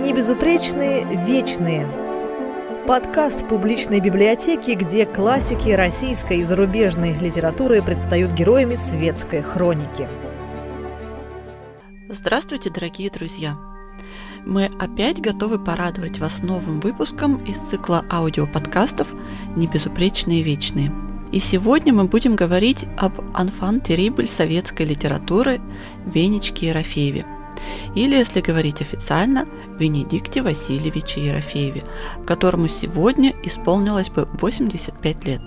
Небезупречные вечные. Подкаст публичной библиотеки, где классики российской и зарубежной литературы предстают героями светской хроники. Здравствуйте, дорогие друзья! Мы опять готовы порадовать вас новым выпуском из цикла аудиоподкастов «Небезупречные вечные». И сегодня мы будем говорить об «Анфан Терибль» советской литературы Венечке Ерофееве – или, если говорить официально, Венедикте Васильевиче Ерофееве, которому сегодня исполнилось бы 85 лет.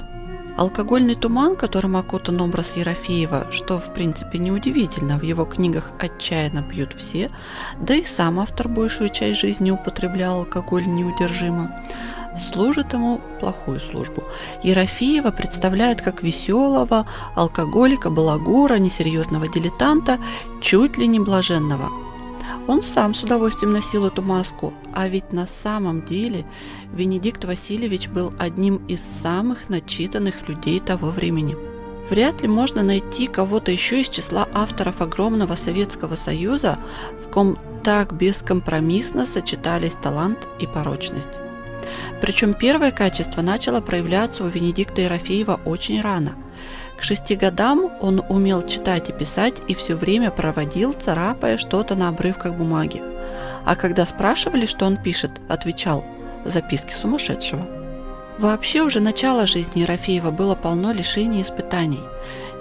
Алкогольный туман, которым окутан образ Ерофеева, что в принципе неудивительно, в его книгах отчаянно пьют все, да и сам автор большую часть жизни употреблял алкоголь неудержимо, служит ему плохую службу. Ерофеева представляют как веселого, алкоголика, балагура, несерьезного дилетанта, чуть ли не блаженного – он сам с удовольствием носил эту маску, а ведь на самом деле Венедикт Васильевич был одним из самых начитанных людей того времени. Вряд ли можно найти кого-то еще из числа авторов огромного Советского Союза, в ком так бескомпромиссно сочетались талант и порочность. Причем первое качество начало проявляться у Венедикта Ерофеева очень рано – к шести годам он умел читать и писать и все время проводил, царапая что-то на обрывках бумаги. А когда спрашивали, что он пишет, отвечал «Записки сумасшедшего». Вообще уже начало жизни Ерофеева было полно лишений и испытаний.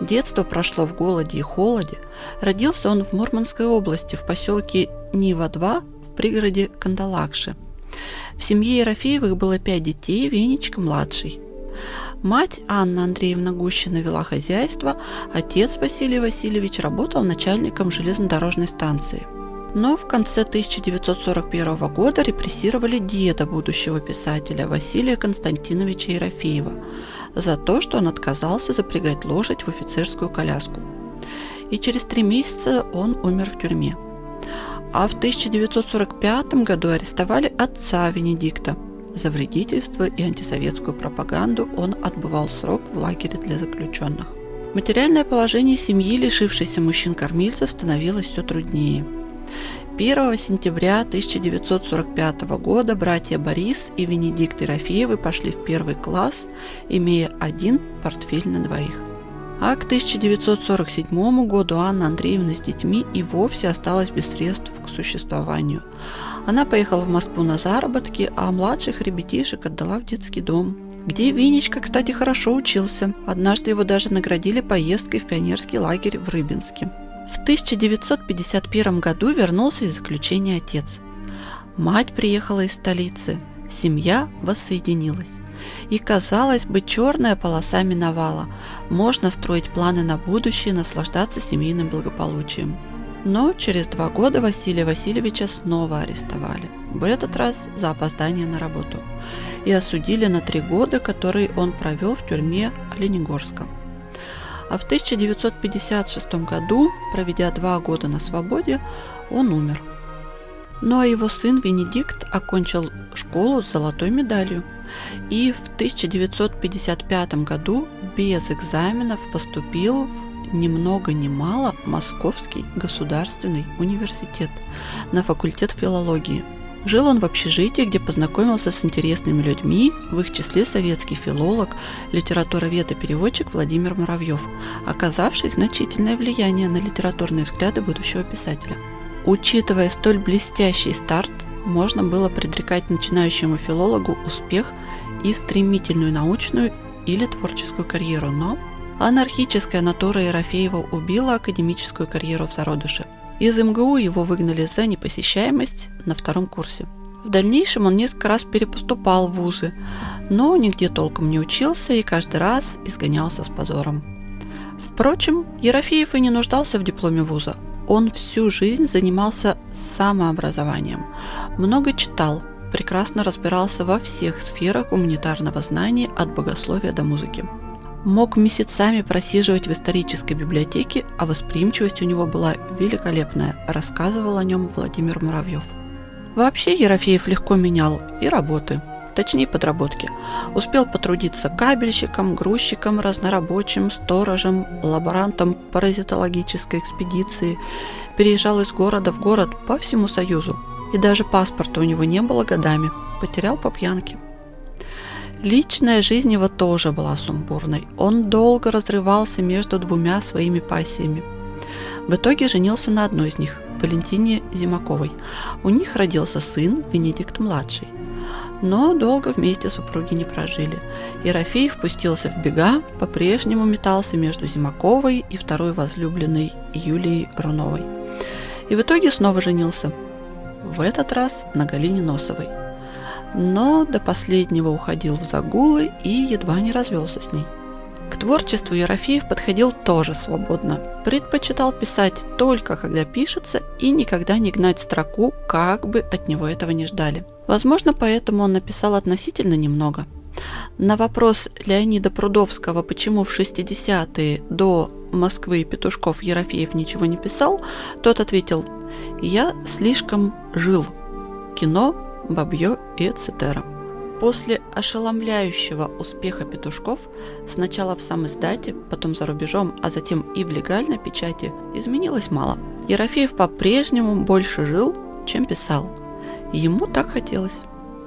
Детство прошло в голоде и холоде. Родился он в Мурманской области, в поселке Нива-2, в пригороде Кандалакши. В семье Ерофеевых было пять детей, Венечка младший. Мать Анна Андреевна Гущина вела хозяйство, отец Василий Васильевич работал начальником железнодорожной станции. Но в конце 1941 года репрессировали деда будущего писателя Василия Константиновича Ерофеева за то, что он отказался запрягать лошадь в офицерскую коляску. И через три месяца он умер в тюрьме. А в 1945 году арестовали отца Венедикта – за вредительство и антисоветскую пропаганду он отбывал срок в лагере для заключенных. Материальное положение семьи, лишившейся мужчин-кормильцев, становилось все труднее. 1 сентября 1945 года братья Борис и Венедикт Ерофеевы пошли в первый класс, имея один портфель на двоих. А к 1947 году Анна Андреевна с детьми и вовсе осталась без средств к существованию. Она поехала в Москву на заработки, а младших ребятишек отдала в детский дом, где Винечка, кстати, хорошо учился. Однажды его даже наградили поездкой в пионерский лагерь в Рыбинске. В 1951 году вернулся из заключения отец. Мать приехала из столицы, семья воссоединилась. И, казалось бы, черная полоса миновала. Можно строить планы на будущее, наслаждаться семейным благополучием. Но через два года Василия Васильевича снова арестовали, в этот раз за опоздание на работу, и осудили на три года, которые он провел в тюрьме Оленегорска. А в 1956 году, проведя два года на свободе, он умер. Ну а его сын Венедикт окончил школу с золотой медалью и в 1955 году без экзаменов поступил в ни много ни мало Московский государственный университет на факультет филологии. Жил он в общежитии, где познакомился с интересными людьми, в их числе советский филолог, литературовед и переводчик Владимир Муравьев, оказавший значительное влияние на литературные взгляды будущего писателя. Учитывая столь блестящий старт, можно было предрекать начинающему филологу успех и стремительную научную или творческую карьеру, но Анархическая натура Ерофеева убила академическую карьеру в зародыше. Из МГУ его выгнали за непосещаемость на втором курсе. В дальнейшем он несколько раз перепоступал в вузы, но нигде толком не учился и каждый раз изгонялся с позором. Впрочем, Ерофеев и не нуждался в дипломе вуза. Он всю жизнь занимался самообразованием, много читал, прекрасно разбирался во всех сферах гуманитарного знания от богословия до музыки. Мог месяцами просиживать в исторической библиотеке, а восприимчивость у него была великолепная, рассказывал о нем Владимир Муравьев. Вообще Ерофеев легко менял и работы, точнее подработки. Успел потрудиться кабельщиком, грузчиком, разнорабочим, сторожем, лаборантом паразитологической экспедиции, переезжал из города в город по всему Союзу. и даже паспорта у него не было годами, потерял по пьянке. Личная жизнь его тоже была сумбурной. Он долго разрывался между двумя своими пассиями. В итоге женился на одной из них, Валентине Зимаковой. У них родился сын Венедикт-младший. Но долго вместе супруги не прожили. Ерофеев пустился в бега, по-прежнему метался между Зимаковой и второй возлюбленной Юлией Руновой. И в итоге снова женился. В этот раз на Галине Носовой – но до последнего уходил в загулы и едва не развелся с ней. К творчеству Ерофеев подходил тоже свободно. Предпочитал писать только когда пишется и никогда не гнать строку, как бы от него этого не ждали. Возможно, поэтому он написал относительно немного. На вопрос Леонида Прудовского, почему в 60-е до Москвы Петушков Ерофеев ничего не писал, тот ответил «Я слишком жил. Кино, Бабье и etc. После ошеломляющего успеха петушков, сначала в сам издате, потом за рубежом, а затем и в легальной печати, изменилось мало. Ерофеев по-прежнему больше жил, чем писал. Ему так хотелось.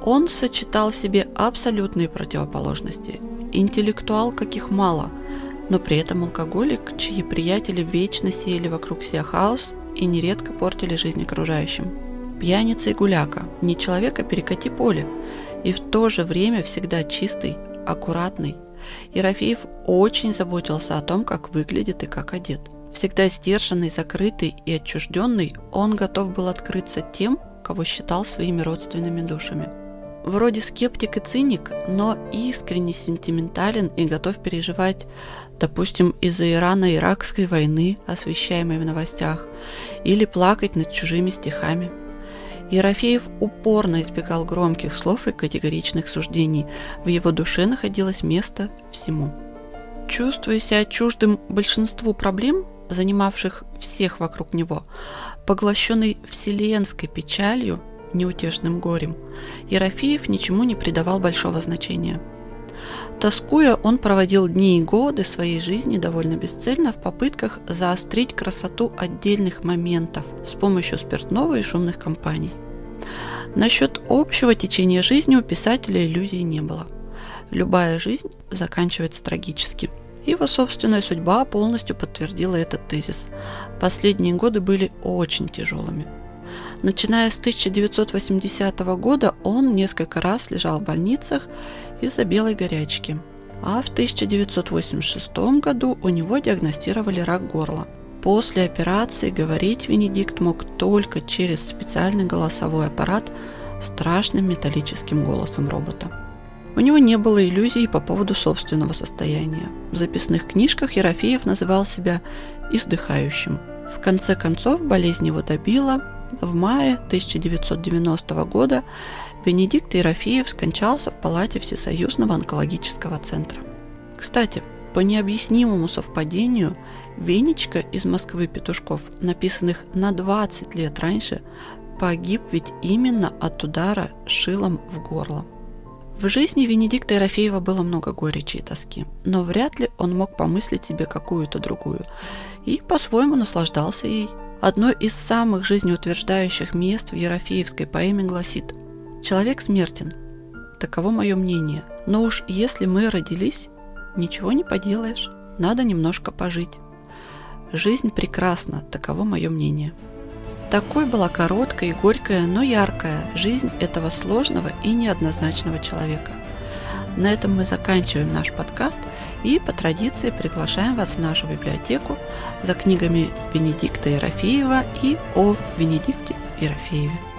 Он сочетал в себе абсолютные противоположности. Интеллектуал, каких мало, но при этом алкоголик, чьи приятели вечно сеяли вокруг себя хаос и нередко портили жизнь окружающим пьяница и гуляка, не человека перекати поле, и в то же время всегда чистый, аккуратный. Ерофеев очень заботился о том, как выглядит и как одет. Всегда сдержанный, закрытый и отчужденный, он готов был открыться тем, кого считал своими родственными душами. Вроде скептик и циник, но искренне сентиментален и готов переживать, допустим, из-за Ирано-Иракской войны, освещаемой в новостях, или плакать над чужими стихами – Ерофеев упорно избегал громких слов и категоричных суждений. В его душе находилось место всему. Чувствуя себя чуждым большинству проблем, занимавших всех вокруг него, поглощенный вселенской печалью, неутешным горем, Ерофеев ничему не придавал большого значения – Тоскуя, он проводил дни и годы своей жизни довольно бесцельно в попытках заострить красоту отдельных моментов с помощью спиртного и шумных компаний. Насчет общего течения жизни у писателя иллюзий не было. Любая жизнь заканчивается трагически. Его собственная судьба полностью подтвердила этот тезис. Последние годы были очень тяжелыми. Начиная с 1980 года он несколько раз лежал в больницах из-за белой горячки. А в 1986 году у него диагностировали рак горла. После операции говорить Венедикт мог только через специальный голосовой аппарат страшным металлическим голосом робота. У него не было иллюзий по поводу собственного состояния. В записных книжках Ерофеев называл себя «издыхающим». В конце концов болезнь его добила. В мае 1990 года Венедикт Ерофеев скончался в палате Всесоюзного онкологического центра. Кстати, по необъяснимому совпадению, Венечка из Москвы Петушков, написанных на 20 лет раньше, погиб ведь именно от удара шилом в горло. В жизни Венедикта Ерофеева было много горечи и тоски, но вряд ли он мог помыслить себе какую-то другую, и по-своему наслаждался ей. Одно из самых жизнеутверждающих мест в Ерофеевской поэме гласит – Человек смертен. Таково мое мнение. Но уж если мы родились, ничего не поделаешь. Надо немножко пожить. Жизнь прекрасна, таково мое мнение. Такой была короткая и горькая, но яркая жизнь этого сложного и неоднозначного человека. На этом мы заканчиваем наш подкаст и по традиции приглашаем вас в нашу библиотеку за книгами Венедикта Ерофеева и о Венедикте Ерофееве.